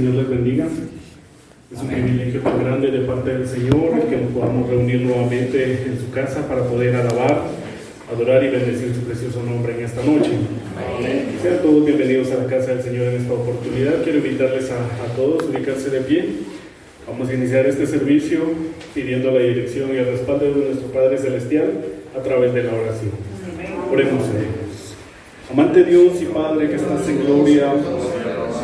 Señor les bendiga. Es un privilegio tan grande de parte del Señor que nos podamos reunir nuevamente en su casa para poder alabar, adorar y bendecir su precioso nombre en esta noche. Sean todos bienvenidos a la casa del Señor en esta oportunidad. Quiero invitarles a, a todos a ubicarse de pie. Vamos a iniciar este servicio pidiendo la dirección y el respaldo de nuestro Padre Celestial a través de la oración. Oremos a Dios. Amante Dios y Padre que estás en gloria,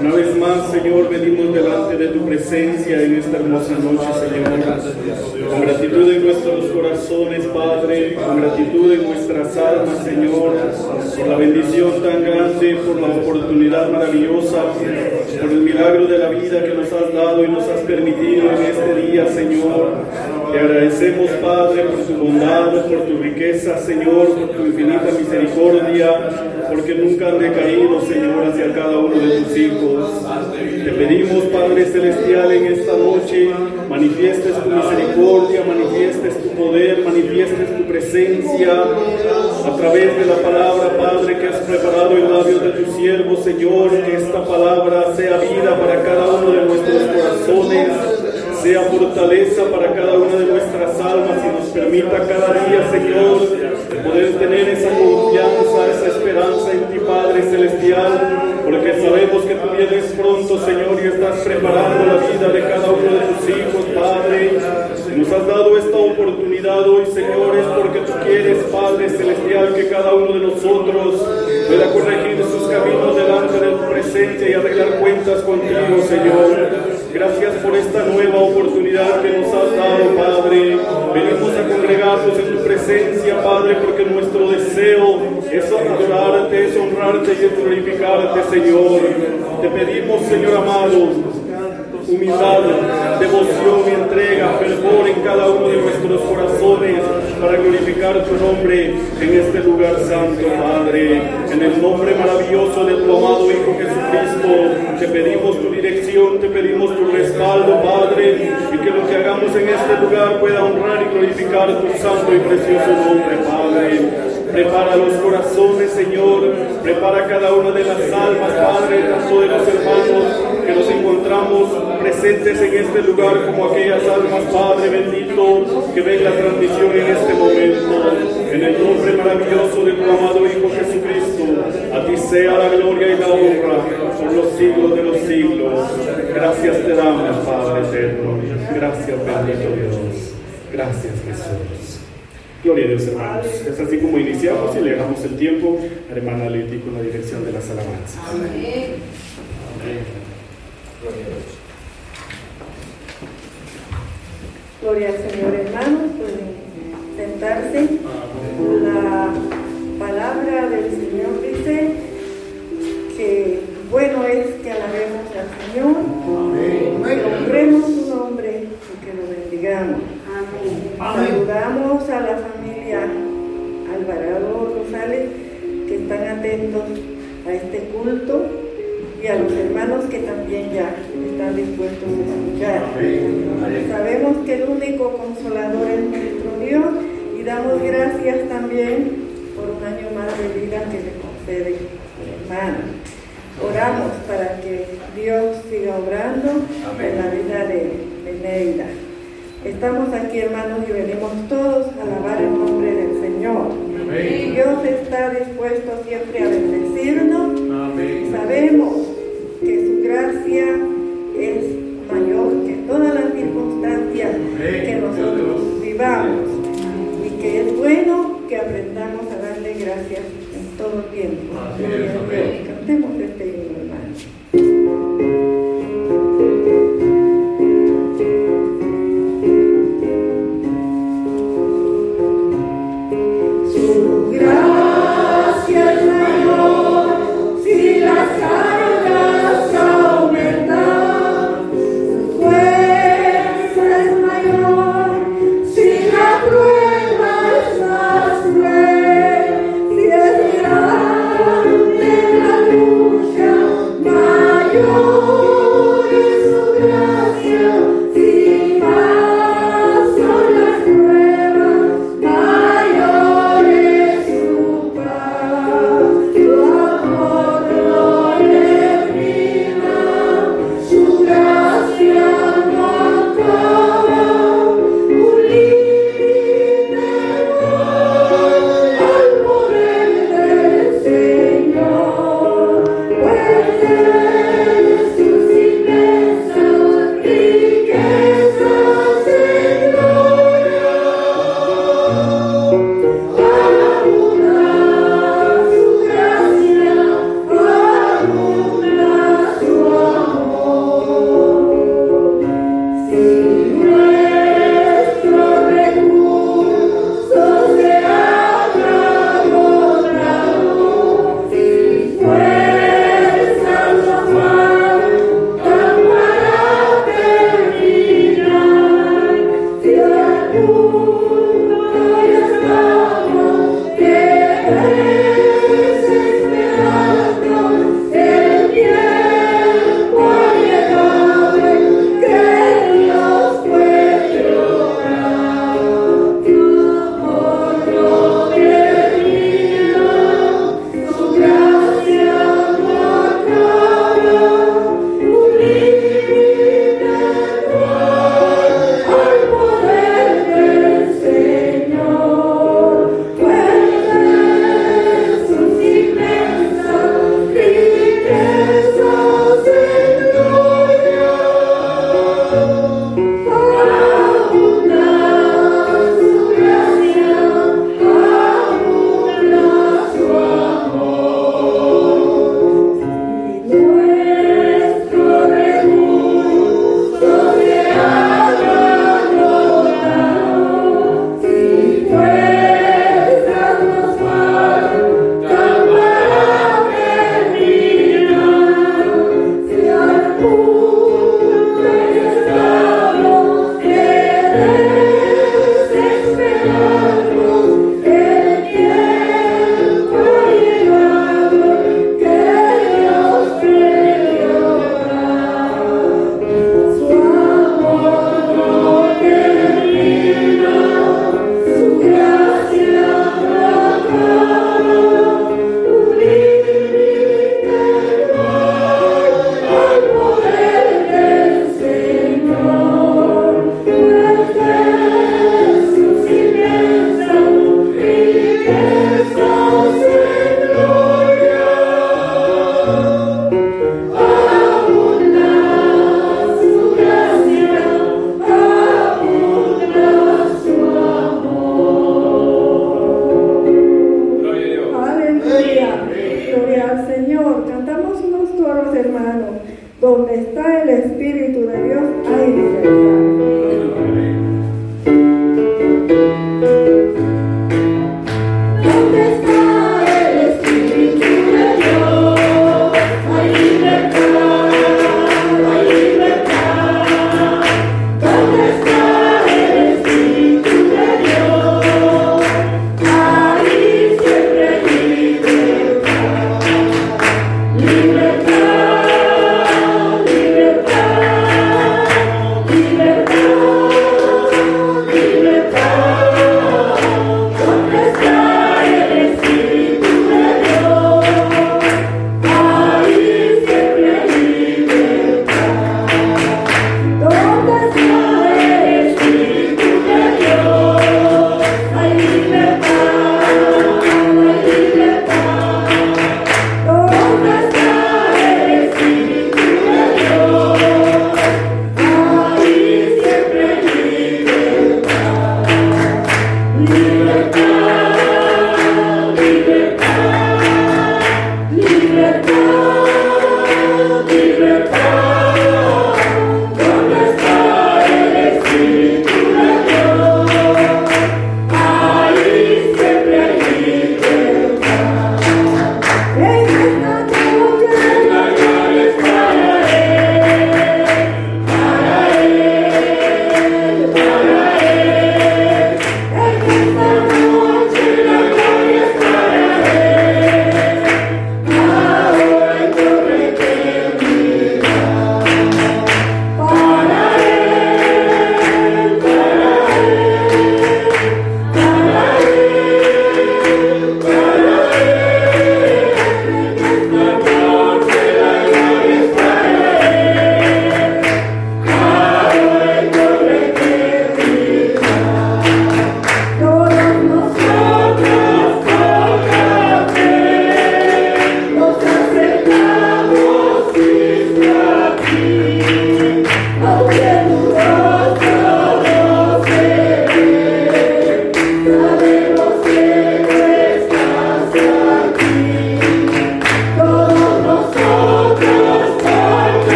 una vez más, Señor, venimos delante de tu presencia en esta hermosa noche, Señor. Con gratitud en nuestros corazones, Padre, con gratitud en nuestras almas, Señor, por la bendición tan grande, por la oportunidad maravillosa, por el milagro de la vida que nos has dado y nos has permitido en este día, Señor. Te agradecemos, Padre, por tu bondad, por tu riqueza, Señor, por tu infinita misericordia, porque nunca han decaído, Señor, hacia cada uno de tus hijos. Te pedimos, Padre Celestial, en esta noche, manifiestes tu misericordia, manifiestes tu poder, manifiestes tu presencia a través de la palabra, Padre, que has preparado en labios de tu siervo, Señor, que esta palabra sea vida para cada uno de nuestros corazones sea fortaleza para cada una de nuestras almas y nos permita cada día, Señor, poder tener esa confianza, esa esperanza en ti, Padre Celestial, porque sabemos que tú vienes pronto, Señor, y estás preparando la vida de cada uno de tus hijos, Padre. Nos has dado esta oportunidad hoy, Señor, es porque tú quieres, Padre Celestial, que cada uno de nosotros pueda corregir sus caminos delante de tu presencia y arreglar cuentas contigo, Señor. Gracias por esta nueva oportunidad que nos has dado, Padre. Venimos a congregarnos en tu presencia, Padre, porque nuestro deseo es adorarte, es honrarte y es glorificarte, Señor. Te pedimos, Señor amado, humildad, devoción y entrega, fervor en cada uno de nuestros corazones para glorificar tu nombre en este lugar santo, Padre. En el nombre maravilloso de tu amado Hijo Jesucristo, te pedimos tu dirección, te pedimos tu respaldo, Padre, y que lo que hagamos en este lugar pueda honrar y glorificar tu santo y precioso nombre, Padre. Prepara los corazones, Señor. Prepara cada una de las almas, Padre, tanto de los hermanos que nos encontramos presentes en este lugar como aquellas almas, Padre bendito, que ven la transmisión en este momento. En el nombre maravilloso de tu amado Hijo Jesucristo, a ti sea la gloria y la honra por los siglos de los siglos. Gracias te damos, Padre eterno. Gracias, bendito Dios. Gracias, Jesús. Gloria a Dios, hermanos. Es así como iniciamos y le dejamos el tiempo a hermana Leti con la dirección de las alabanzas. Amén. Amén. Gloria a Dios. Gloria al Señor, hermanos. Pueden sentarse. La palabra del Señor dice que bueno es que alabemos al Señor, que honremos su nombre y que lo bendigamos. Saludamos a la familia Alvarado Rosales que están atentos a este culto y a los hermanos que también ya están dispuestos a escuchar. Sabemos que el único consolador es nuestro Dios y damos gracias también por un año más de vida que le concede hermano. Oramos para que Dios siga obrando en la vida de, de Neida. Estamos aquí, hermanos, y venimos todos a alabar el nombre del Señor. Dios está dispuesto siempre a bendecirnos. Sabemos gracia es mayor que todas las circunstancias que nosotros vivamos. y que es bueno que aprendamos a darle gracias en todo tiempo. Cantemos este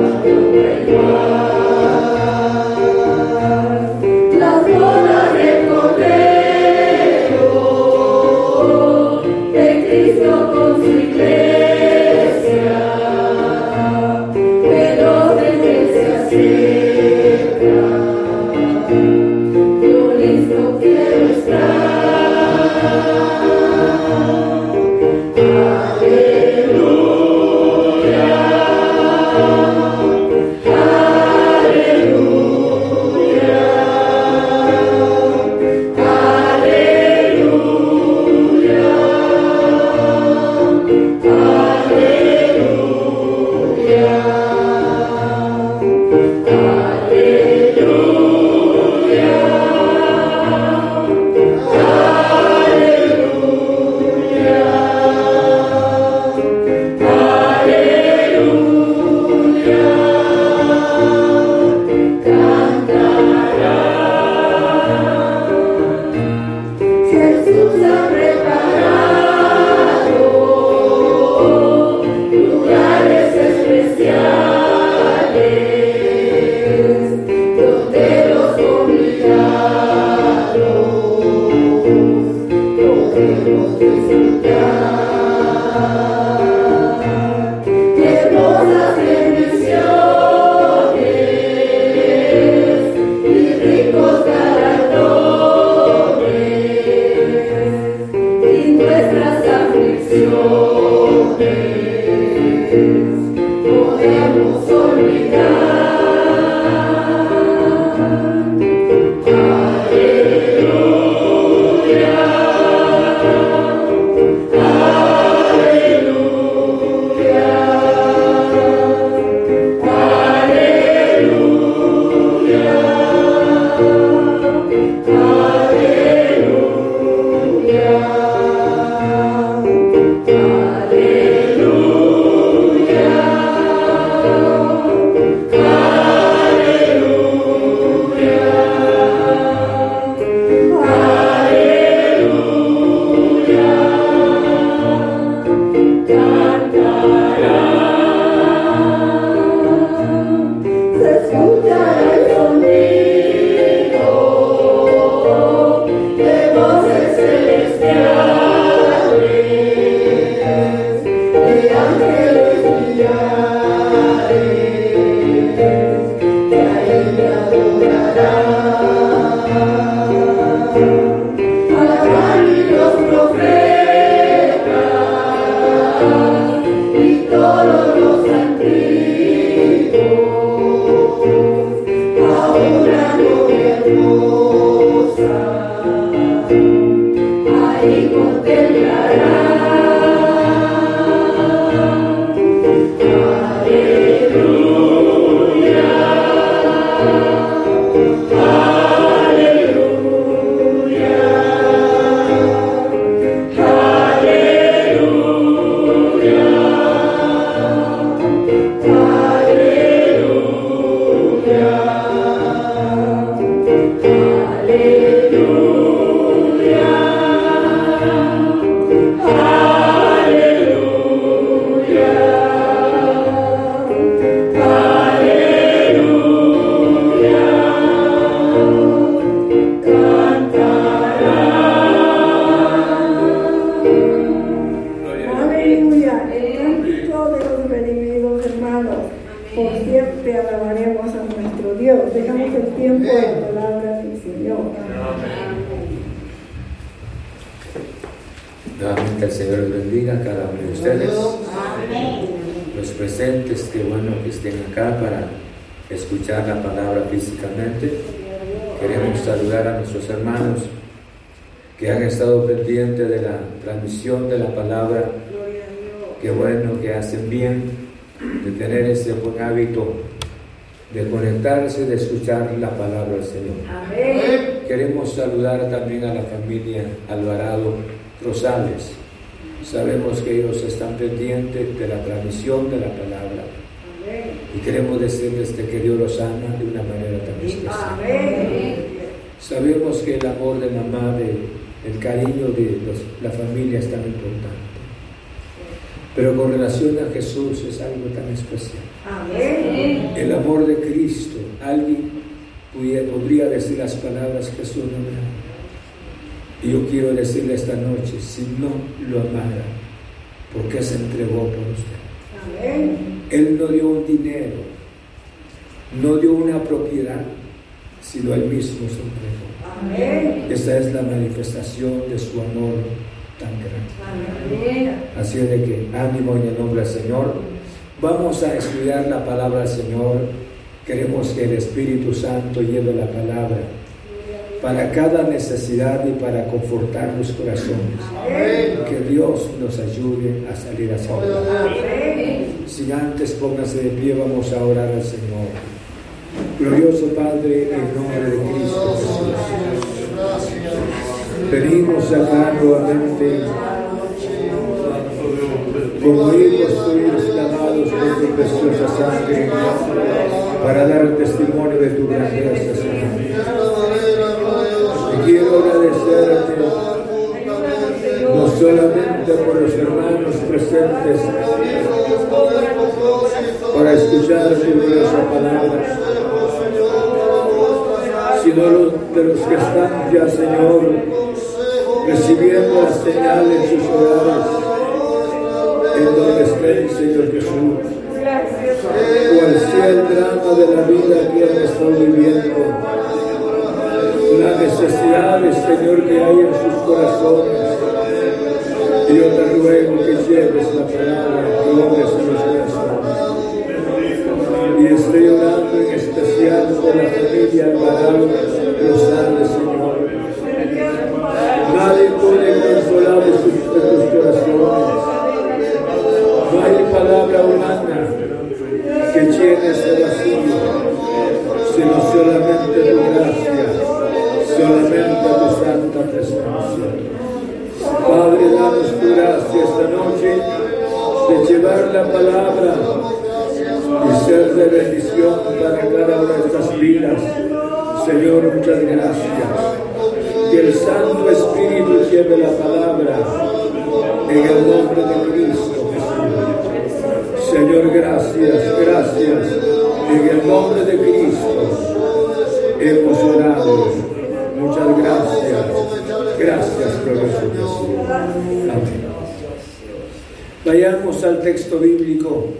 the great world. tiempo de palabra del Señor. Amén. Que el Señor les bendiga a cada uno de ustedes. Los presentes, qué bueno que estén acá para escuchar la palabra físicamente. Queremos saludar a nuestros hermanos que han estado pendientes de la transmisión de la palabra. Qué bueno que hacen bien de tener ese buen hábito de conectarse, de escuchar la palabra del Señor. Amén. Queremos saludar también a la familia Alvarado Rosales. Sabemos que ellos están pendientes de la transmisión de la palabra. Y queremos decirles que Dios los ama de una manera tan especial. Amén. Sabemos que el amor de mamá, de, el cariño de los, la familia es tan importante. Pero con relación a Jesús es algo tan especial. El amor de Cristo. Alguien podría decir las palabras que su. Y yo quiero decirle esta noche, si no lo amara, porque se entregó por usted. Amén. Él no dio un dinero, no dio una propiedad, sino él mismo se entregó. Amén. Esta es la manifestación de su amor tan grande. Amén. Así es de que ánimo en el nombre del Señor. Vamos a estudiar la palabra del Señor. Queremos que el Espíritu Santo lleve la palabra para cada necesidad y para confortar los corazones. Que Dios nos ayude a salir hacia adelante. Si antes póngase de pie, vamos a orar al Señor. Glorioso Padre, en nombre de Cristo Jesús. Venimos acá nuevamente como hijos tuyos por tu preciosa sangre para dar testimonio de tu grandeza, Señor. Quiero agradecerte no solamente por los hermanos presentes para escuchar tu gloriosa palabra, sino de los que están ya, Señor, recibiendo las señales en sus hogares, en donde estén, Señor Jesús. Cual sea el drama de la vida que han estado viviendo las necesidades, Señor, que hay en sus corazones. Yo te ruego que lleves la palabra, que obres en los corazones. Y estoy orando en especial por la familia Alvarado Rosales, Al texto bíblico.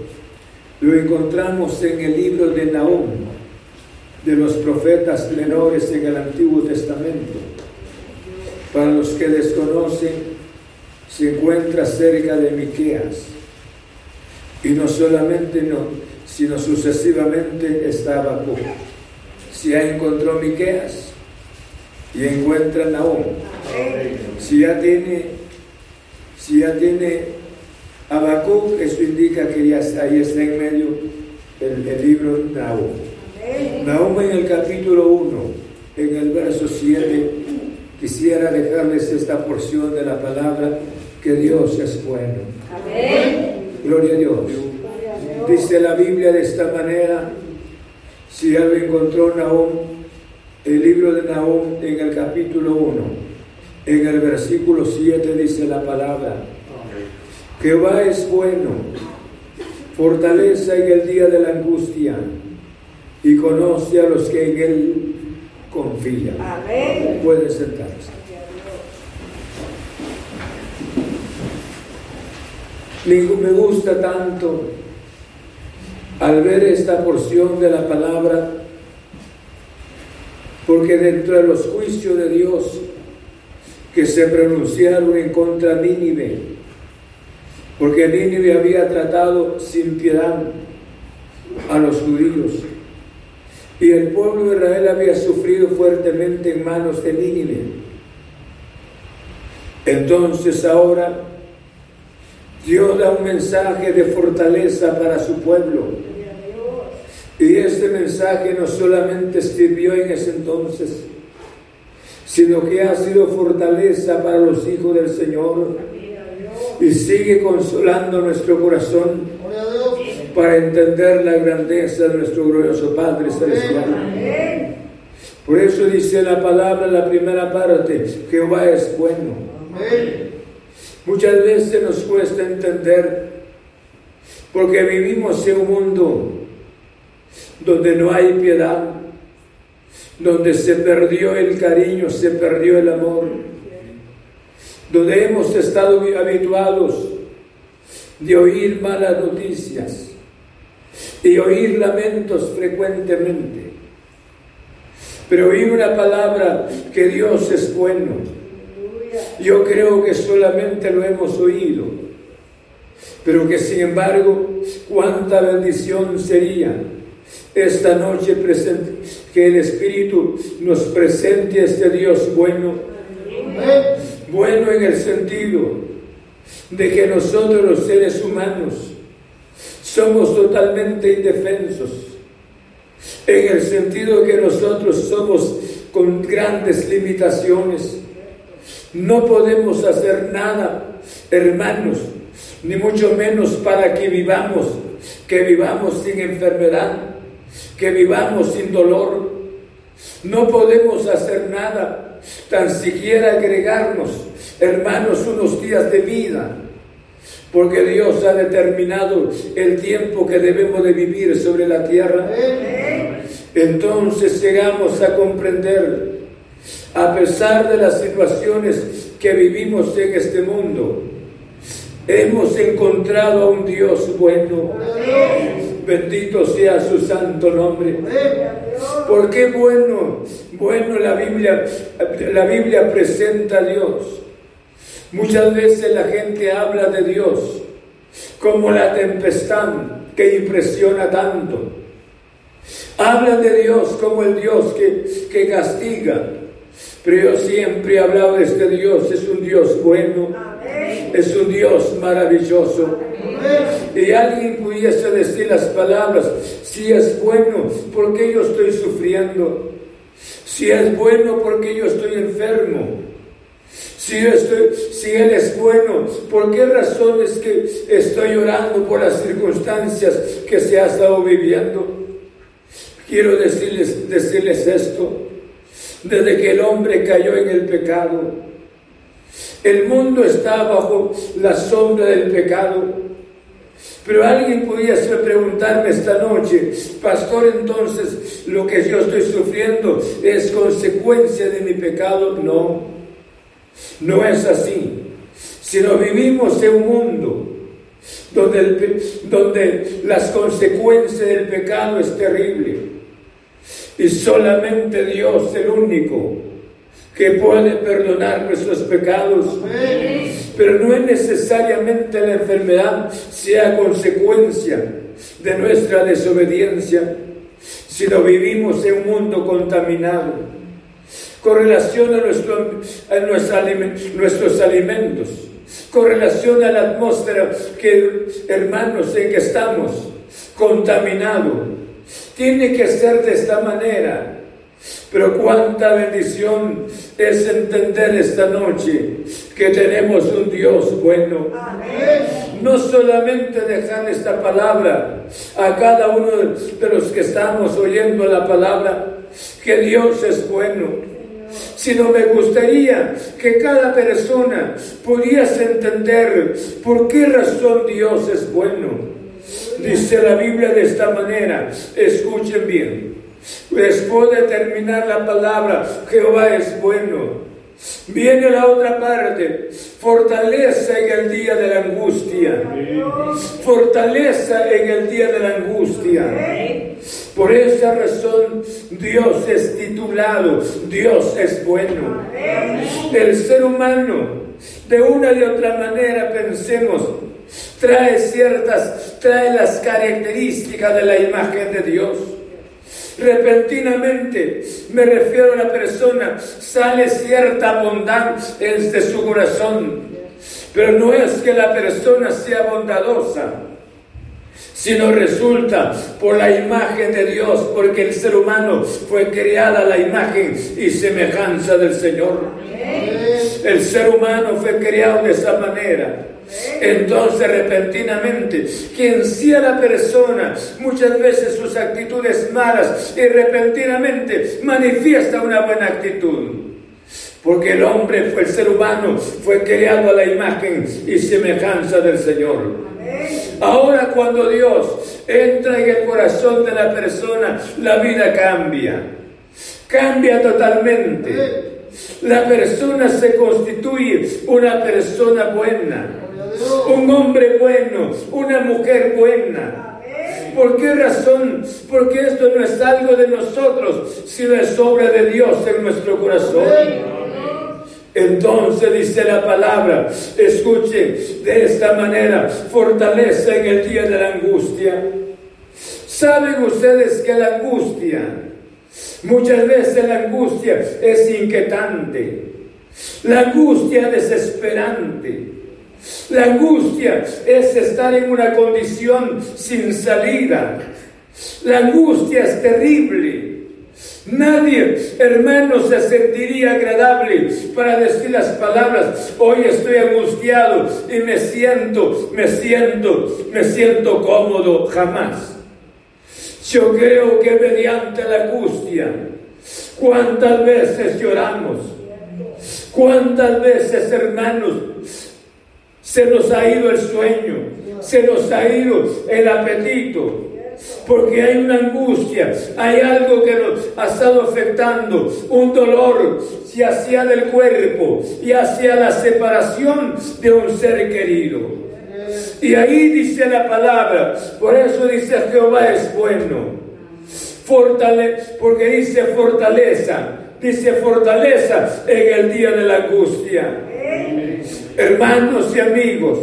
Lo encontramos en el libro de Nahum, de los profetas menores en el Antiguo Testamento. Para los que desconocen, se encuentra cerca de Miqueas. Y no solamente no, sino sucesivamente estaba Habacuc. Si ya encontró Miqueas, y encuentra Nahum. Si ya tiene, si ya tiene Habacuc, eso indica que ya está, ahí está en medio el, libro Nahum. Nahum en el capítulo 1, en el verso 7, quisiera dejarles esta porción de la palabra que Dios es bueno. Gloria a Dios. Dice la Biblia de esta manera, si ya lo encontró Nahum, el libro de Nahum en el capítulo 1, en el versículo 7 dice la palabra, Jehová es bueno, fortaleza en el día de la angustia y conoce a los que en él confían. Amén. Puede sentarse. Me gusta tanto al ver esta porción de la palabra porque dentro de los juicios de Dios que se pronunciaron en contra de Nínive, porque Nínive había tratado sin piedad a los judíos, y el pueblo de Israel había sufrido fuertemente en manos de Nínive. Entonces ahora Dios da un mensaje de fortaleza para su pueblo. Y este mensaje no solamente sirvió en ese entonces, sino que ha sido fortaleza para los hijos del Señor y sigue consolando nuestro corazón para entender la grandeza de nuestro glorioso Padre Celestial. Por eso dice la palabra en la primera parte, Jehová es bueno. Muchas veces nos cuesta entender, porque vivimos en un mundo donde no hay piedad, donde se perdió el cariño, se perdió el amor, donde hemos estado habituados de oír malas noticias y oír lamentos frecuentemente. Pero oí una palabra que Dios es bueno. Yo creo que solamente lo hemos oído, pero que sin embargo, cuánta bendición sería esta noche que el Espíritu nos presente a este Dios bueno. Bueno en el sentido de que nosotros los seres humanos somos totalmente indefensos, en el sentido que nosotros somos con grandes limitaciones. No podemos hacer nada, hermanos, ni mucho menos para que vivamos, que vivamos sin enfermedad, que vivamos sin dolor. No podemos hacer nada, tan siquiera agregarnos, hermanos, unos días de vida, porque Dios ha determinado el tiempo que debemos de vivir sobre la tierra. Entonces llegamos a comprender, a pesar de las situaciones que vivimos en este mundo, hemos encontrado a un Dios bueno. Bendito sea su santo nombre. Porque bueno, bueno la Biblia, la Biblia presenta a Dios. Muchas veces la gente habla de Dios como la tempestad que impresiona tanto. Habla de Dios como el Dios que, que castiga. Pero yo siempre he hablado de este Dios, es un Dios bueno, es un Dios maravilloso. Y alguien pudiese decir las palabras, si es bueno, porque yo estoy sufriendo? Si es bueno, porque yo estoy enfermo? Si, estoy, si Él es bueno, ¿por qué razones que estoy llorando por las circunstancias que se ha estado viviendo? Quiero decirles, decirles esto, desde que el hombre cayó en el pecado, el mundo está bajo la sombra del pecado. Pero alguien podría preguntarme esta noche, pastor, entonces lo que yo estoy sufriendo es consecuencia de mi pecado. No, no es así. Si no vivimos en un mundo donde, donde las consecuencias del pecado es terrible y solamente Dios, el único, que puede perdonar nuestros pecados. Pero no es necesariamente la enfermedad sea consecuencia de nuestra desobediencia, sino vivimos en un mundo contaminado. Con relación a, nuestro, nuestros alimentos, con relación a la atmósfera que, hermanos, en que estamos, contaminado. Tiene que ser de esta manera pero cuánta bendición es entender esta noche que tenemos un Dios bueno. No solamente dejar esta palabra a cada uno de los que estamos oyendo la palabra, que Dios es bueno, sino me gustaría que cada persona pudiese entender por qué razón Dios es bueno. Dice la Biblia de esta manera, escuchen bien. Después de terminar la palabra, Jehová es bueno. Viene la otra parte, fortaleza en el día de la angustia. Fortaleza en el día de la angustia. Por esa razón Dios es titulado, Dios es bueno. El ser humano, de una y otra manera, pensemos, trae ciertas, trae las características de la imagen de Dios repentinamente, me refiero a la persona, sale cierta bondad de su corazón. Pero no es que la persona sea bondadosa, sino resulta por la imagen de Dios, porque el ser humano fue creada a la imagen y semejanza del Señor. El ser humano fue creado de esa manera. Entonces repentinamente, quien sea la persona, muchas veces sus actitudes malas y repentinamente manifiesta una buena actitud. Porque el hombre fue el ser humano, fue creado a la imagen y semejanza del Señor. Ahora cuando Dios entra en el corazón de la persona, la vida cambia. Cambia totalmente. La persona se constituye una persona buena un hombre bueno, una mujer buena. ¿Por qué razón? Porque esto no es algo de nosotros, sino es obra de Dios en nuestro corazón. Entonces dice la palabra, escuchen de esta manera, fortaleza en el día de la angustia. ¿Saben ustedes que la angustia, muchas veces la angustia es inquietante, la angustia desesperante, la angustia es estar en una condición sin salida, la angustia es terrible. Nadie, hermano, se sentiría agradable para decir las palabras, hoy estoy angustiado y me siento, me siento, me siento cómodo, jamás. Yo creo que mediante la angustia, cuántas veces lloramos, cuántas veces, hermanos, se nos ha ido el sueño, se nos ha ido el apetito, porque hay una angustia, hay algo que nos ha estado afectando, un dolor, sea del cuerpo, ya sea la separación de un ser querido. Y ahí dice la palabra, por eso dice Jehová es bueno, porque dice fortaleza, dice fortaleza en el día de la angustia. Hermanos y amigos,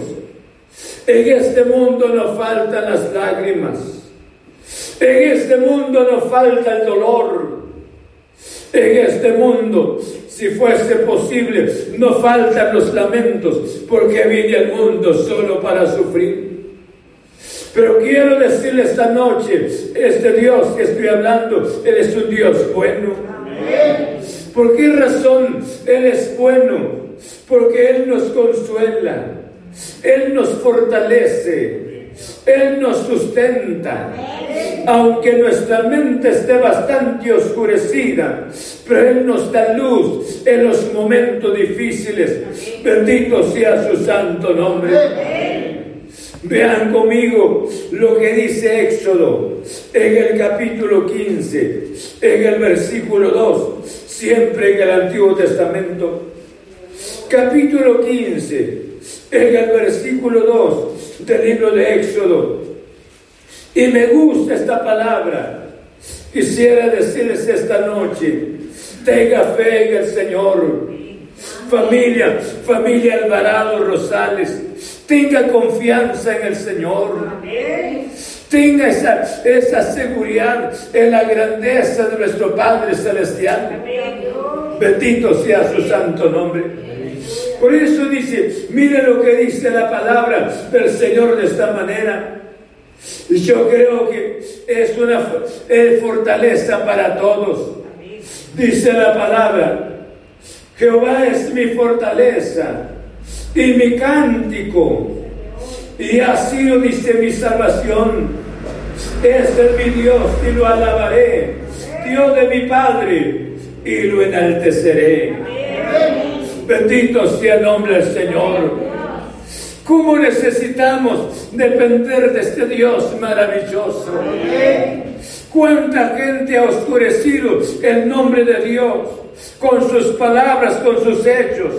en este mundo nos faltan las lágrimas. En este mundo nos falta el dolor. En este mundo, si fuese posible, no faltan los lamentos, porque viene el mundo solo para sufrir. Pero quiero decirle esta noche, este Dios que estoy hablando, Él es un Dios bueno. ¿Por qué razón Él es bueno? Porque Él nos consuela, Él nos fortalece, él nos sustenta. Aunque nuestra mente esté bastante oscurecida, pero Él nos da luz en los momentos difíciles. Bendito sea su santo nombre. Vean conmigo lo que dice Éxodo en el capítulo 15, en el versículo 2, siempre en el Antiguo Testamento. Capítulo 15, en el versículo 2 del libro de Éxodo. Y me gusta esta palabra. Quisiera decirles esta noche, tenga fe en el Señor. Familia, familia Alvarado Rosales, tenga confianza en el Señor. Tenga esa, esa seguridad en la grandeza de nuestro Padre Celestial. Bendito sea su santo nombre. Por eso dice, mire lo que dice la palabra del Señor de esta manera. Yo creo que es una fortaleza para todos. Dice la palabra, Jehová es mi fortaleza y mi cántico. Y así lo dice mi salvación. Es el mi Dios y lo alabaré. Dios de mi Padre y lo enalteceré. Bendito sea el nombre del Señor. ¿Cómo necesitamos depender de este Dios maravilloso? ¿Cuánta gente ha oscurecido el nombre de Dios con sus palabras, con sus hechos?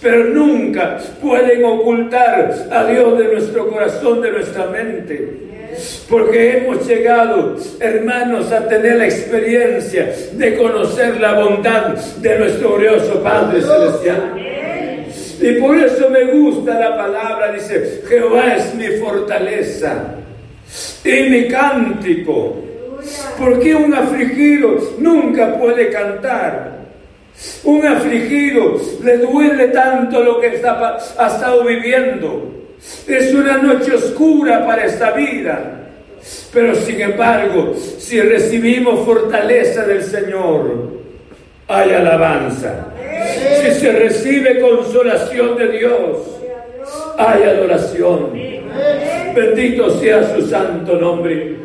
Pero nunca pueden ocultar a Dios de nuestro corazón, de nuestra mente. Porque hemos llegado, hermanos, a tener la experiencia de conocer la bondad de nuestro glorioso Padre Celestial. Y por eso me gusta la palabra, dice, Jehová es mi fortaleza y mi cántico. Porque un afligido nunca puede cantar. Un afligido le duele tanto lo que está, ha estado viviendo. Es una noche oscura para esta vida. Pero sin embargo, si recibimos fortaleza del Señor, hay alabanza. Si se recibe consolación de Dios, hay adoración. Bendito sea su santo nombre.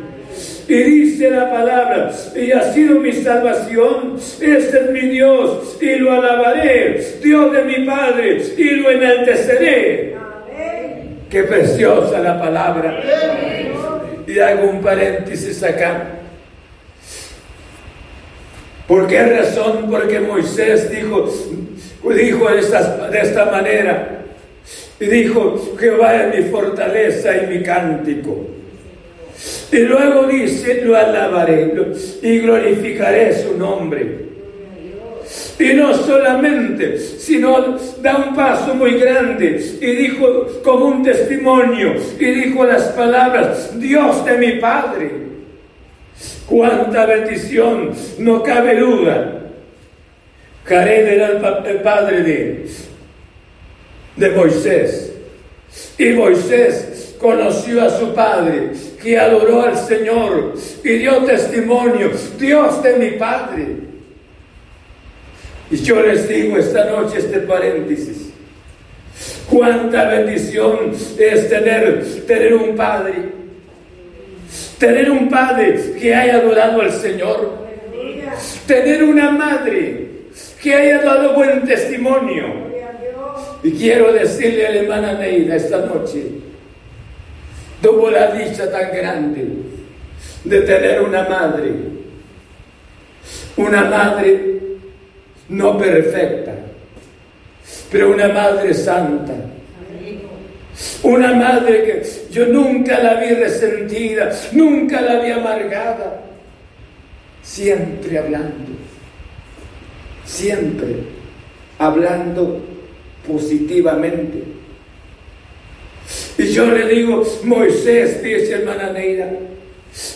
Y dice la palabra, y ha sido mi salvación, este es mi Dios, y lo alabaré, Dios de mi Padre, y lo enalteceré. Qué preciosa la palabra. Y hago un paréntesis acá. ¿Por qué razón? Porque Moisés dijo, dijo de esta, de esta manera. Y dijo, Jehová es mi fortaleza y mi cántico. Y luego dice, lo alabaré y glorificaré su nombre. Y no solamente, sino da un paso muy grande y dijo como un testimonio y dijo las palabras, Dios de mi Padre. Cuánta bendición, no cabe duda. Jared era el, padre de, de Moisés. Y Moisés conoció a su padre, que adoró al Señor y dio testimonio, Dios de mi padre. Y yo les digo esta noche este paréntesis. Cuánta bendición es tener, tener un padre. Tener un padre que haya adorado al Señor. Tener una madre que haya dado buen testimonio. Y quiero decirle a la hermana Neida esta noche, tuvo la dicha tan grande de tener una madre, una madre no perfecta, pero una madre santa. Una madre que yo nunca la vi resentida, nunca la vi amargada, siempre hablando, siempre hablando positivamente. Y yo le digo, Moisés, dice hermana Neira,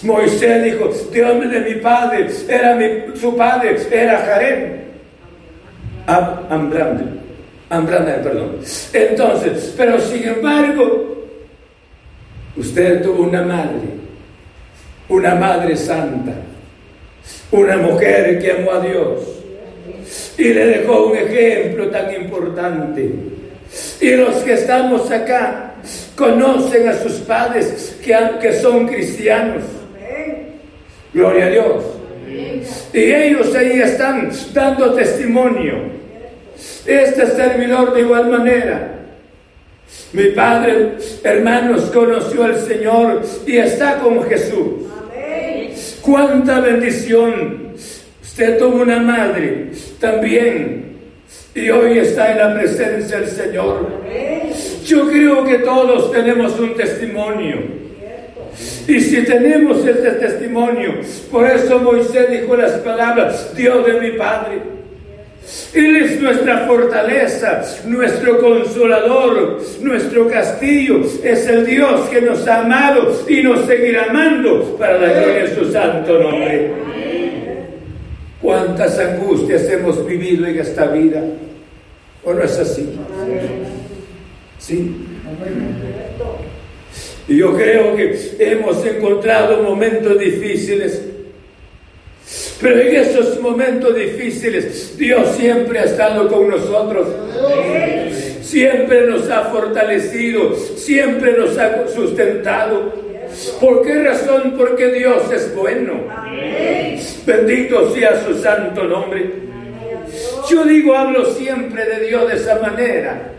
Moisés dijo, Dios de mi padre, era mi, su padre, era Jarem. Ambrán, perdón. Entonces, pero sin embargo, usted tuvo una madre, una madre santa, una mujer que amó a Dios y le dejó un ejemplo tan importante. Y los que estamos acá conocen a sus padres que, que son cristianos. Gloria a Dios. Y ellos ahí están dando testimonio este servidor de igual manera. Mi padre, hermanos, conoció al Señor y está con Jesús. Cuánta bendición. Usted tuvo una madre también y hoy está en la presencia del Señor. Yo creo que todos tenemos un testimonio. Y si tenemos este testimonio, por eso Moisés dijo las palabras, Dios de mi Padre. Él es nuestra fortaleza, nuestro consolador, nuestro castillo. Es el Dios que nos ha amado y nos seguirá amando para la gloria de su santo nombre. ¿Cuántas angustias hemos vivido en esta vida? ¿O no es así? Sí. Y yo creo que hemos encontrado momentos difíciles pero en esos momentos difíciles, Dios siempre ha estado con nosotros. Siempre nos ha fortalecido, siempre nos ha sustentado. ¿Por qué razón? Porque Dios es bueno. Bendito sea su santo nombre. Yo digo, hablo siempre de Dios de esa manera.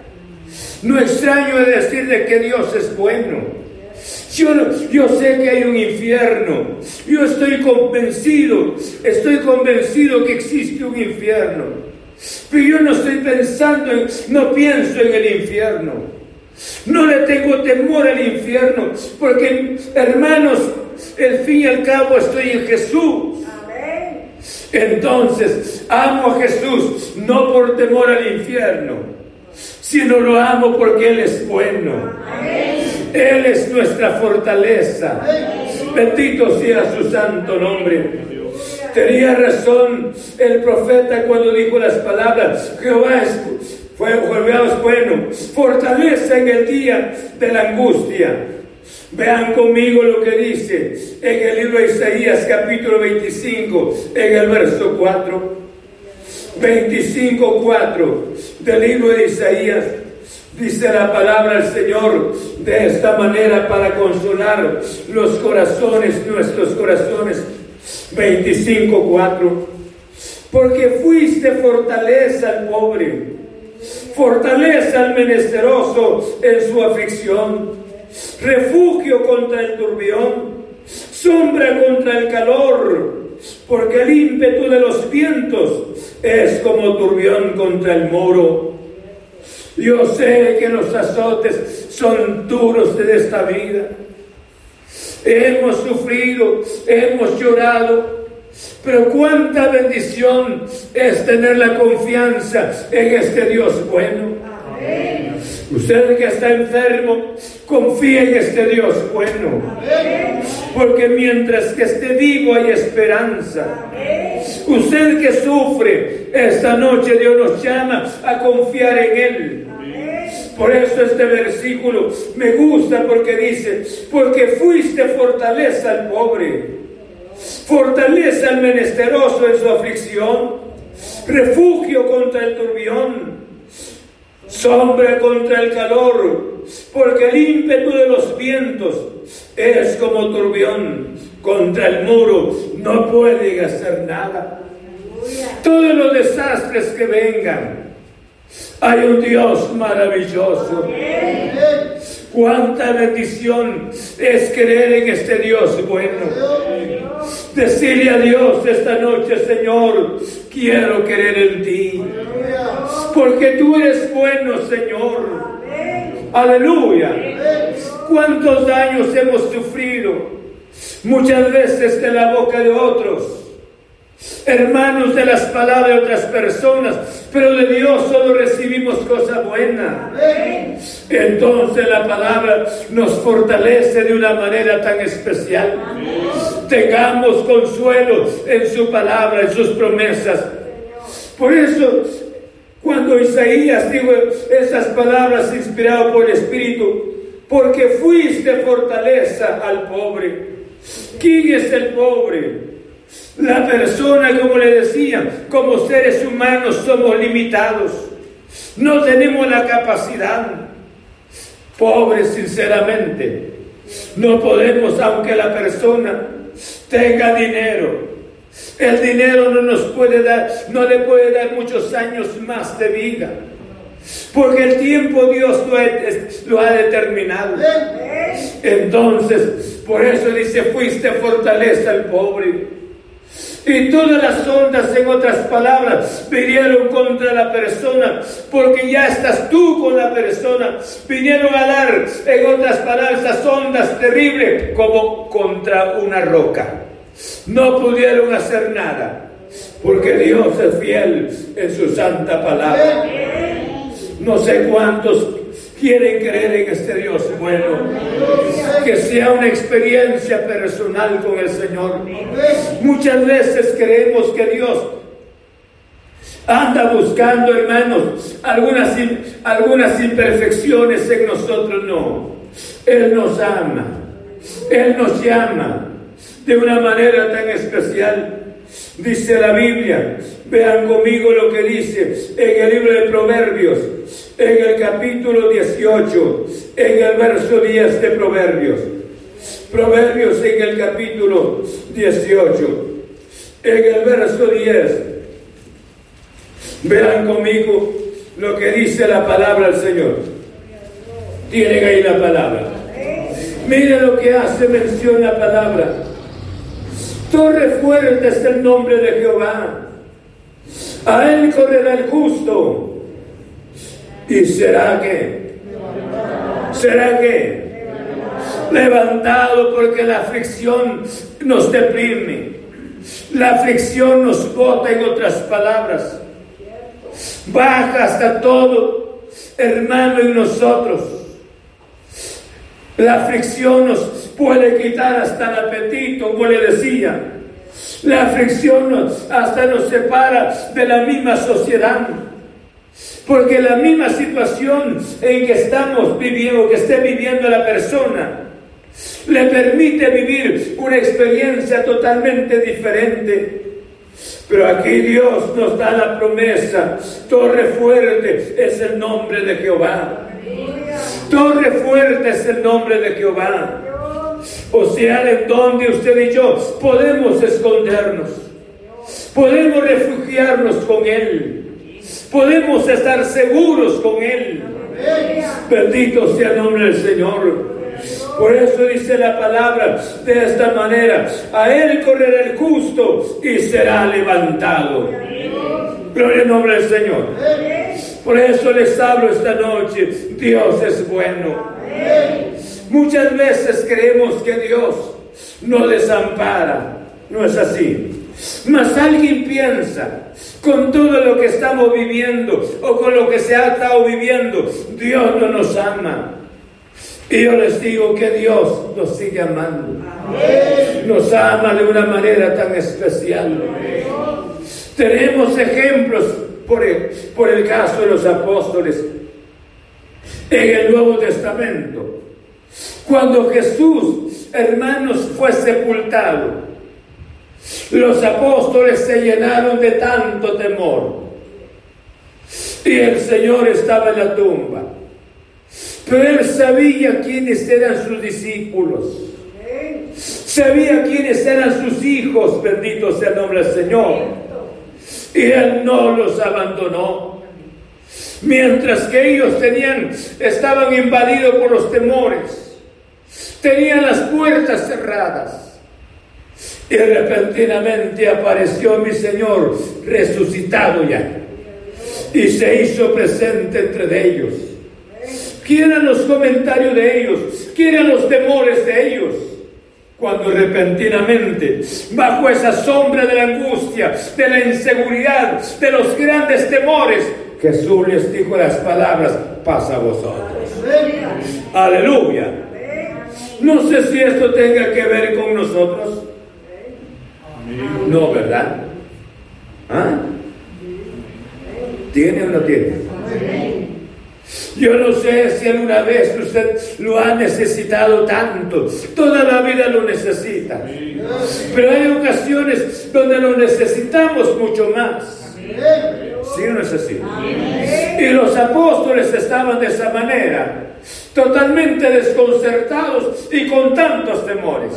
No extraño decir de que Dios es bueno. Yo, sé que hay un infierno. Yo estoy convencido, estoy convencido que existe un infierno. Pero yo no estoy pensando, en, no pienso en el infierno. No le tengo temor al infierno, porque hermanos, el fin y al cabo estoy en Jesús. Entonces, amo a Jesús no por temor al infierno, sino lo amo porque Él es bueno. Él es nuestra fortaleza. Bendito sea su santo nombre. Tenía razón el profeta cuando dijo las palabras, Jehová es, fue, bueno, fortaleza en el día de la angustia. Vean conmigo lo que dice en el libro de Isaías capítulo 25, en el verso 4. 25, 4 del libro de Isaías. Dice la palabra del Señor de esta manera para consolar los corazones, nuestros corazones. 25.4. Porque fuiste fortaleza al pobre, fortaleza al menesteroso en su aflicción, refugio contra el turbión, sombra contra el calor, porque el ímpetu de los vientos es como turbión contra el moro. Yo sé que los azotes son duros de esta vida. hemos sufrido, hemos llorado, pero cuánta bendición es tener la confianza en este Dios bueno. Usted que está enfermo, confíe en este Dios bueno. Porque mientras que esté vivo hay esperanza. Usted que sufre, esta noche Dios nos llama a confiar en Él. Por eso este versículo me gusta porque dice, porque fuiste fortaleza al pobre, fortaleza al menesteroso en su aflicción, refugio contra el turbión, sombra contra el calor, porque el ímpetu de los vientos es como turbión contra el muro, no puede hacer nada. Todos los desastres que vengan, hay un Dios maravilloso. Cuánta bendición es creer en este Dios bueno. Decirle a Dios esta noche, Señor, quiero creer en ti. Porque tú eres bueno, Señor. Aleluya. ¿Cuántos daños hemos sufrido? Muchas veces de la boca de otros hermanos de las palabras de otras personas, pero de Dios solo recibimos cosas buenas. Entonces la palabra nos fortalece de una manera tan especial. Tengamos consuelo en su palabra, en sus promesas. Por eso, cuando Isaías dijo esas palabras inspiradas por el Espíritu, porque fuiste fortaleza al pobre. ¿Quién es el pobre? La persona, como le decía, como seres humanos somos limitados. No tenemos la capacidad. Pobres, sinceramente. No podemos, aunque la persona tenga dinero. El dinero no nos puede dar, no le puede dar muchos años más de vida. Porque el tiempo Dios lo, lo ha determinado. Entonces, por eso dice, fuiste fortaleza al pobre. Y todas las ondas, en otras palabras, vinieron contra la persona, porque ya estás tú con la persona. Vinieron a dar, en otras palabras, esas ondas terribles, como contra una roca. No pudieron hacer nada, porque Dios es fiel en su santa palabra. No sé cuántos quieren creer en este Dios bueno, que sea una experiencia personal con el Señor. Muchas veces creemos que Dios anda buscando, hermanos, algunas, algunas imperfecciones en nosotros. No, Él nos ama, Él nos llama de una manera tan especial. Dice la Biblia, vean conmigo lo que dice en el libro de Proverbios, en el capítulo 18, en el verso 10 de Proverbios. Proverbios en el capítulo 18, en el verso 10. Vean conmigo lo que dice la palabra del Señor. Tienen ahí la palabra. Mire lo que hace mención la palabra. Torre fuerte es el nombre de Jehová. A él correrá el justo. ¿Y será que? ¿Será que? Levantado porque la aflicción nos deprime. La aflicción nos bota en otras palabras. Baja hasta todo, hermano, en nosotros. La aflicción nos puede quitar hasta el apetito, como le decía. La aflicción hasta nos separa de la misma sociedad. Porque la misma situación en que estamos viviendo, que esté viviendo la persona, le permite vivir una experiencia totalmente diferente. Pero aquí Dios nos da la promesa, torre fuerte es el nombre de Jehová. Torre fuerte es el nombre de Jehová. O sea, en donde usted y yo podemos escondernos, podemos refugiarnos con Él, podemos estar seguros con Él. Bendito sea el nombre del Señor. Por eso dice la palabra de esta manera, a Él correrá el justo y será levantado. Gloria al nombre del Señor. Por eso les hablo esta noche, Dios es bueno. Muchas veces creemos que Dios no desampara, no es así. Mas alguien piensa, con todo lo que estamos viviendo o con lo que se ha estado viviendo, Dios no nos ama. Y yo les digo que Dios nos sigue amando. Nos ama de una manera tan especial. Tenemos ejemplos por el, por el caso de los apóstoles en el Nuevo Testamento. Cuando Jesús, hermanos, fue sepultado, los apóstoles se llenaron de tanto temor. Y el Señor estaba en la tumba. Pero él sabía quiénes eran sus discípulos. Sabía quiénes eran sus hijos, bendito sea el nombre del Señor. Y él no los abandonó. Mientras que ellos tenían, estaban invadidos por los temores, tenían las puertas cerradas y repentinamente apareció mi Señor resucitado ya. Y se hizo presente entre ellos. Quieran los comentarios de ellos, quieran los temores de ellos. Cuando repentinamente, bajo esa sombra de la angustia, de la inseguridad, de los grandes temores, Jesús les dijo las palabras, pasa a vosotros. Aleluya. No sé si esto tenga que ver con nosotros. No, ¿verdad? ¿Ah? ¿Tiene o no tiene? Yo no sé si alguna vez usted lo ha necesitado tanto, toda la vida lo necesita, pero hay ocasiones donde lo necesitamos mucho más. ¿Sí o no es así? Y los apóstoles estaban de esa manera, totalmente desconcertados y con tantos temores.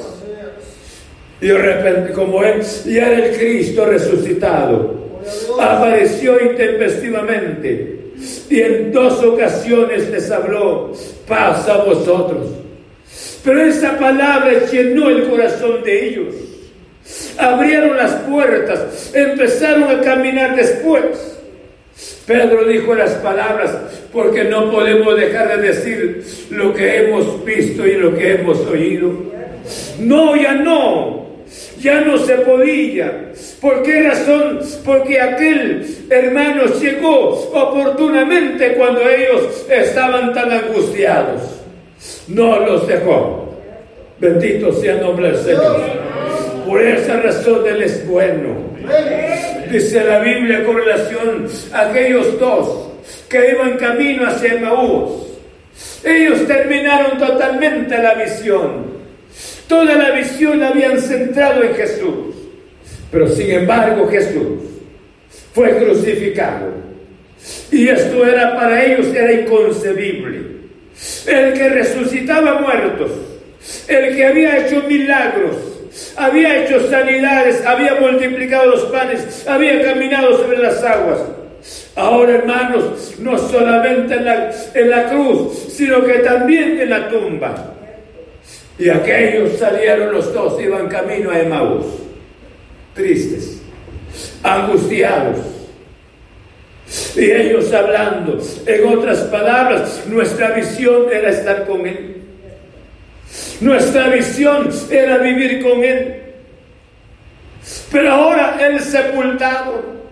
Y de repente, como él ya era el Cristo resucitado, apareció intempestivamente y en dos ocasiones les habló, paz a vosotros. Pero esa palabra llenó el corazón de ellos. Abrieron las puertas, empezaron a caminar después. Pedro dijo las palabras, porque no podemos dejar de decir lo que hemos visto y lo que hemos oído. No, ya no ya no se podía. ¿Por qué razón? Porque aquel hermano llegó oportunamente cuando ellos estaban tan angustiados. No los dejó. Bendito sea el nombre del Señor. Por esa razón Él es bueno. Dice la Biblia con relación a aquellos dos que iban camino hacia Emaús. Ellos terminaron totalmente la visión. Toda la visión la habían centrado en Jesús. Pero sin embargo Jesús fue crucificado. Y esto era para ellos, era inconcebible. El que resucitaba muertos, el que había hecho milagros, había hecho sanidades, había multiplicado los panes, había caminado sobre las aguas. Ahora, hermanos, no solamente en la, en la cruz, sino que también en la tumba. Y aquellos salieron los dos, iban camino a Emaús, tristes, angustiados. Y ellos hablando, en otras palabras, nuestra visión era estar con Él. Nuestra visión era vivir con Él. Pero ahora Él sepultado.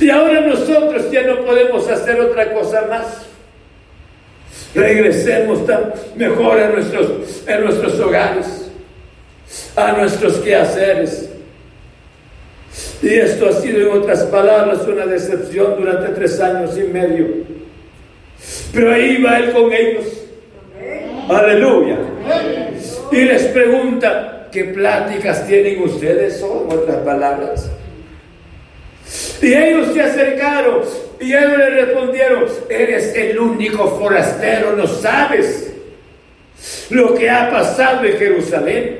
Y ahora nosotros ya no podemos hacer otra cosa más regresemos mejor a nuestros, en nuestros hogares, a nuestros quehaceres. Y esto ha sido, en otras palabras, una decepción durante tres años y medio. Pero ahí va Él con ellos. Aleluya. Y les pregunta, ¿qué pláticas tienen ustedes? Son otras palabras. Y ellos se acercaron y ellos le respondieron, eres el único forastero, no sabes lo que ha pasado en Jerusalén.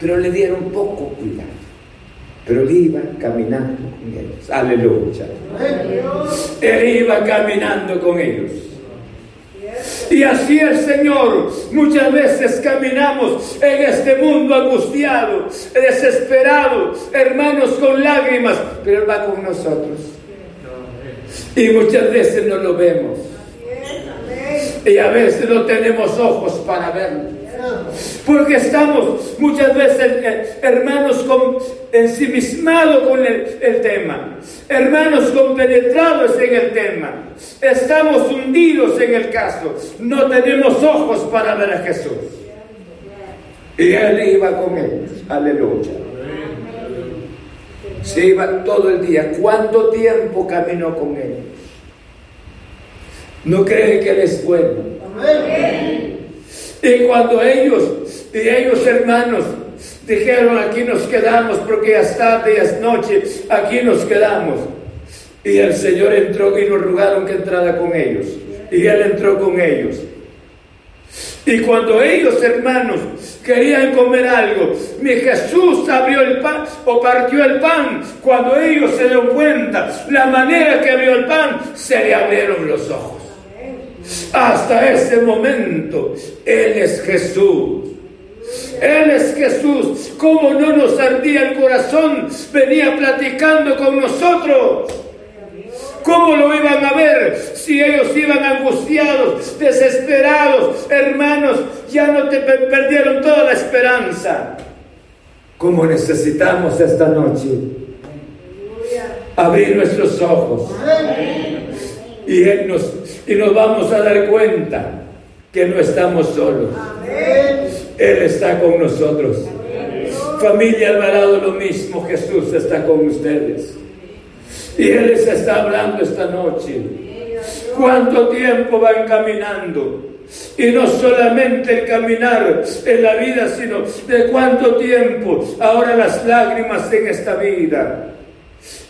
Pero le dieron poco cuidado. Pero él iba caminando con ellos. Aleluya. Él iba caminando con ellos. Y así el Señor, muchas veces caminamos en este mundo angustiado, desesperado, hermanos con lágrimas, pero Él va con nosotros. Y muchas veces no lo vemos. Y a veces no tenemos ojos para verlo. Porque estamos muchas veces, eh, hermanos, con, ensimismados con el, el, tema, hermanos compenetrados en el tema, estamos hundidos en el caso, no tenemos ojos para ver a Jesús. Y él iba con ellos, aleluya. Se iba todo el día. ¿Cuánto tiempo caminó con ellos? ¿No cree que él es bueno? Y cuando ellos, y ellos hermanos, dijeron aquí nos quedamos porque ya es tarde, ya es noche, aquí nos quedamos. Y el Señor entró y nos rogaron que entrara con ellos. Y Él entró con ellos. Y cuando ellos, hermanos, querían comer algo, mi Jesús abrió el pan o partió el pan. Cuando ellos se dieron cuenta la manera que abrió el pan, se le abrieron los ojos. Hasta ese momento, Él es Jesús. Él es Jesús. ¿Cómo no nos ardía el corazón? Venía platicando con nosotros. ¿Cómo lo iban a ver si ellos iban angustiados, desesperados? Hermanos, ya no te perdieron toda la esperanza. ¿Cómo necesitamos esta noche abrir nuestros ojos? Y, nos, y nos vamos a dar cuenta que no estamos solos. Él está con nosotros. Familia Alvarado, lo mismo, Jesús está con ustedes. Y Él les está hablando esta noche. ¿Cuánto tiempo van caminando? Y no solamente el caminar en la vida, sino de cuánto tiempo. Ahora las lágrimas en esta vida.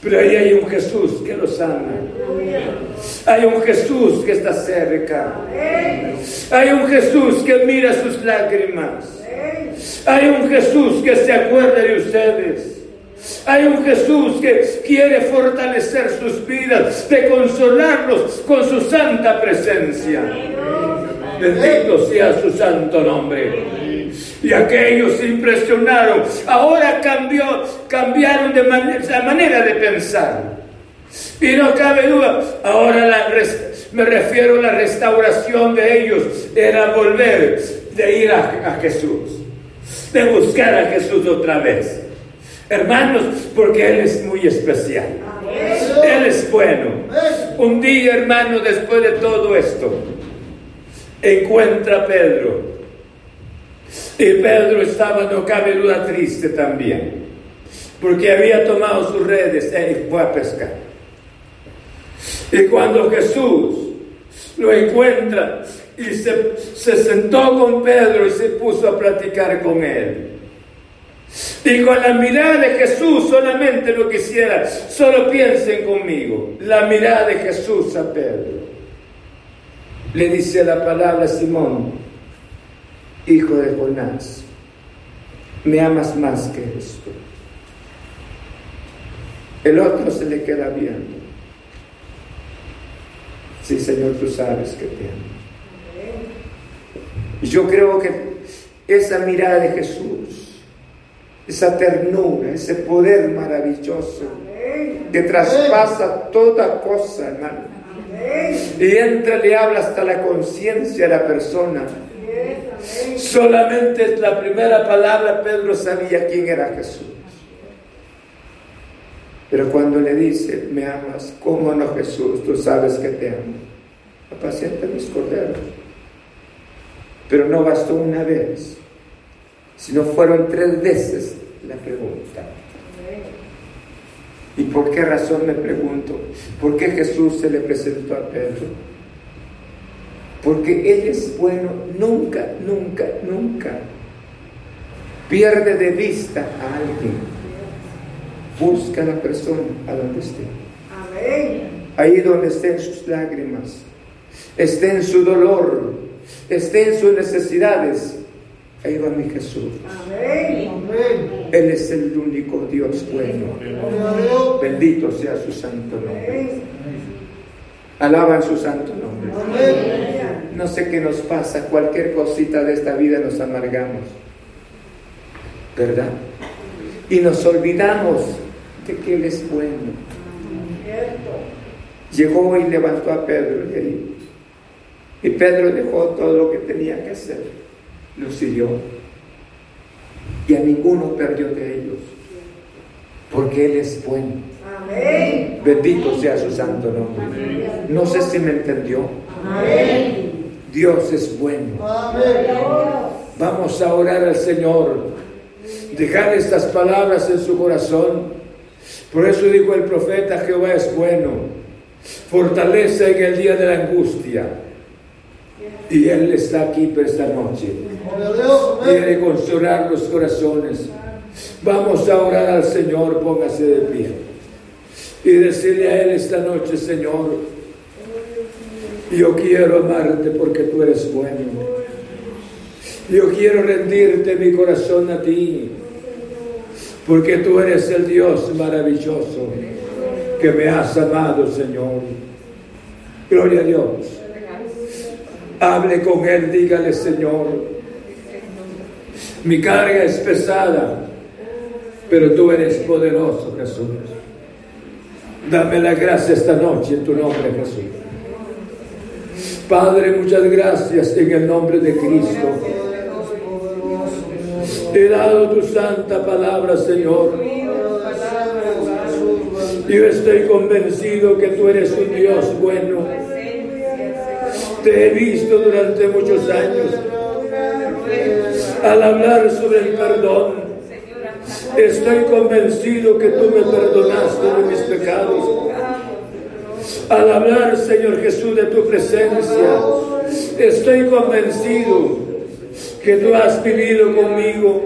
Pero ahí hay un Jesús que los ama. Hay un Jesús que está cerca. Hay un Jesús que mira sus lágrimas. Hay un Jesús que se acuerda de ustedes. Hay un Jesús que quiere fortalecer sus vidas, de consolarlos con su santa presencia. Bendito sea su santo nombre. Y aquellos se impresionaron. Ahora cambió, cambiaron de la manera de pensar. Y no cabe duda, ahora me refiero a la restauración de ellos, era volver de ir a Jesús, de buscar a Jesús otra vez. Hermanos, porque Él es muy especial. Él es bueno. Un día, hermano, después de todo esto, encuentra a Pedro. Y Pedro estaba, no cabe duda, triste también. Porque había tomado sus redes y fue a pescar. Y cuando Jesús lo encuentra y se, se sentó con Pedro y se puso a platicar con él. Y con la mirada de Jesús solamente lo quisiera, solo piensen conmigo, la mirada de Jesús a Pedro. Le dice la palabra Simón, hijo de Jonás, me amas más que esto. El otro se le queda viendo. Sí, Señor, tú sabes que te amo. Yo creo que esa mirada de Jesús esa ternura, ese poder maravilloso que traspasa toda cosa, hermano. Y entra, le habla hasta la conciencia de la persona. Solamente es la primera palabra, Pedro sabía quién era Jesús. Pero cuando le dice, me amas, ¿cómo no Jesús? Tú sabes que te amo. Apacienta mis corderos. Pero no bastó una vez si no fueron tres veces la pregunta. ¿Y por qué razón me pregunto? ¿Por qué Jesús se le presentó a Pedro? Porque Él es bueno, nunca, nunca, nunca pierde de vista a alguien. Busca a la persona a donde esté. Ahí donde estén sus lágrimas, esté en su dolor, esté en sus necesidades, Ahí va mi Jesús. Él es el único Dios bueno. Bendito sea su santo nombre. Alaban su santo nombre. No sé qué nos pasa, cualquier cosita de esta vida nos amargamos. ¿Verdad? Y nos olvidamos de que Él es bueno. llegó y levantó a Pedro. Y Pedro dejó todo lo que tenía que hacer, lo siguió. Y a ninguno perdió de ellos, porque Él es bueno. Bendito sea su santo nombre. No sé si me entendió. Dios es bueno. Vamos a orar al Señor. Dejar estas palabras en su corazón. Por eso dijo el profeta, Jehová es bueno. Fortaleza en el día de la angustia. Y Él está aquí por esta noche. Quiere consolar los corazones. Vamos a orar al Señor, póngase de pie. Y decirle a Él esta noche, Señor, yo quiero amarte porque tú eres bueno. Yo quiero rendirte mi corazón a ti, porque tú eres el Dios maravilloso que me has amado, Señor. Gloria a Dios. Hable con Él, dígale, Señor, mi carga es pesada, pero tú eres poderoso, Jesús. Dame la gracia esta noche en tu nombre, Jesús. Padre, muchas gracias en el nombre de Cristo. He dado tu santa palabra, Señor. Yo estoy convencido que tú eres un Dios bueno. Te he visto durante muchos años al hablar sobre el perdón. Estoy convencido que tú me perdonaste de mis pecados. Al hablar, Señor Jesús, de tu presencia, estoy convencido que tú has vivido conmigo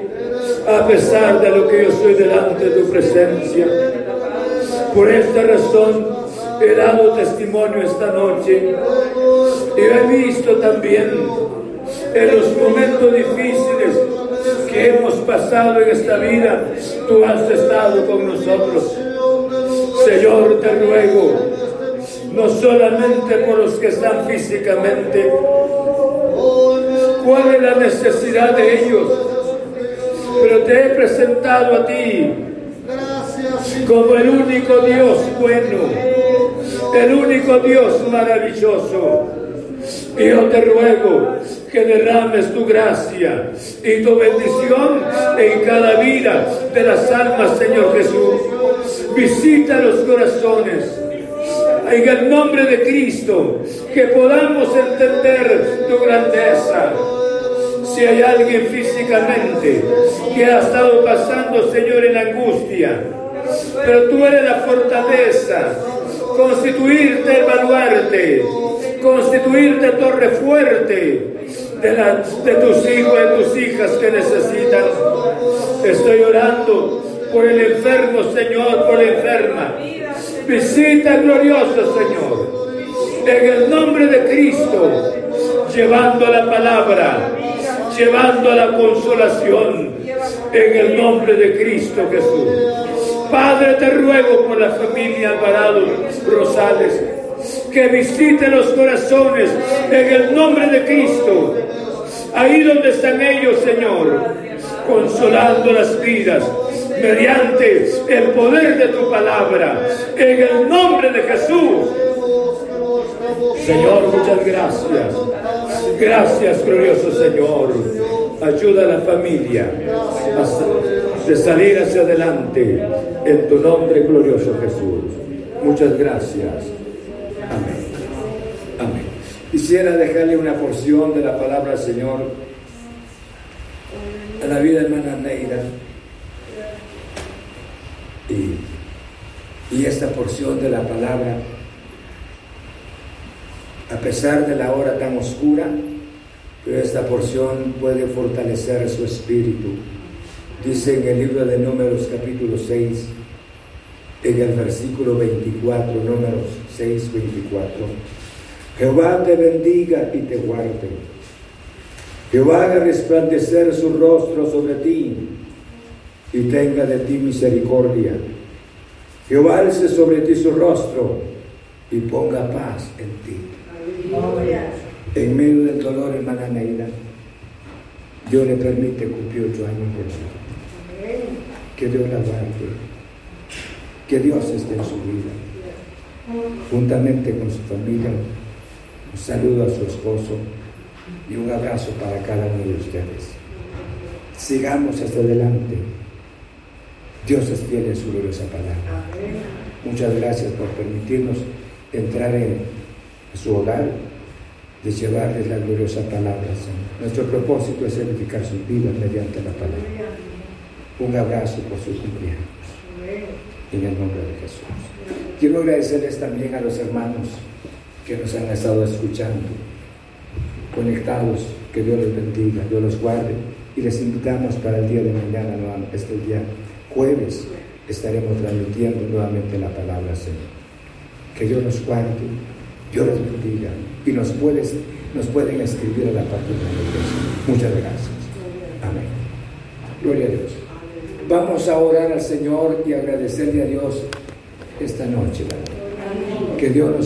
a pesar de lo que yo soy delante de tu presencia. Por esta razón he dado testimonio esta noche. Y he visto también en los momentos difíciles que hemos pasado en esta vida, tú has estado con nosotros. Señor, te ruego, no solamente por los que están físicamente, cuál es la necesidad de ellos, pero te he presentado a ti como el único Dios bueno, el único Dios maravilloso. Yo te ruego que derrames tu gracia y tu bendición en cada vida de las almas, Señor Jesús. Visita los corazones. En el nombre de Cristo, que podamos entender tu grandeza. Si hay alguien físicamente que ha estado pasando, Señor, en angustia, pero tú eres la fortaleza, constituirte el baluarte, constituirte torre fuerte de, tus hijos y tus hijas que necesitan. Estoy orando por el enfermo, Señor, por la enferma. Visita gloriosa, Señor, en el nombre de Cristo, llevando la palabra, llevando la consolación, en el nombre de Cristo Jesús. Padre, te ruego por la familia Alvarado Rosales, que visite los corazones en el nombre de Cristo. Ahí donde están ellos, Señor, consolando las vidas mediante el poder de tu palabra, en el nombre de Jesús. Señor, muchas gracias. Gracias, glorioso Señor. Ayuda a la familia de salir hacia adelante en tu nombre glorioso Jesús. Muchas gracias. Amén. Amén. Quisiera dejarle una porción de la palabra del Señor a la vida de hermana Neira. Y, y esta porción de la palabra, a pesar de la hora tan oscura, pero esta porción puede fortalecer su espíritu Dice en el libro de Números capítulo 6, en el versículo 24, Números 6, 24. Jehová te bendiga y te guarde. Jehová haga resplandecer su rostro sobre ti y tenga de ti misericordia. Jehová alce sobre ti su rostro y ponga paz en ti. En medio del dolor, hermana Neida, Dios le permite cumplir ocho años de vida que Dios la guarde, que Dios esté en su vida. juntamente con su familia. Un saludo a su esposo y un abrazo para cada uno de ustedes. Sigamos hacia adelante. Dios es su gloriosa palabra. Muchas gracias por permitirnos entrar en su hogar, de llevarles la gloriosa palabra, Señor. Nuestro propósito es edificar sus vidas mediante la palabra. Un abrazo por sus cumpleaños. En el nombre de Jesús. Quiero agradecerles también a los hermanos que nos han estado escuchando, conectados, que Dios les bendiga, Dios los guarde y les invitamos para el día de mañana, este día jueves, estaremos transmitiendo nuevamente la palabra, Señor. Que Dios nos guarde, Dios los bendiga y nos, puedes, nos pueden escribir a la página de Dios. Muchas gracias. Amén. Gloria a Dios. Vamos a orar al Señor y agradecerle a Dios esta noche. Que Dios nos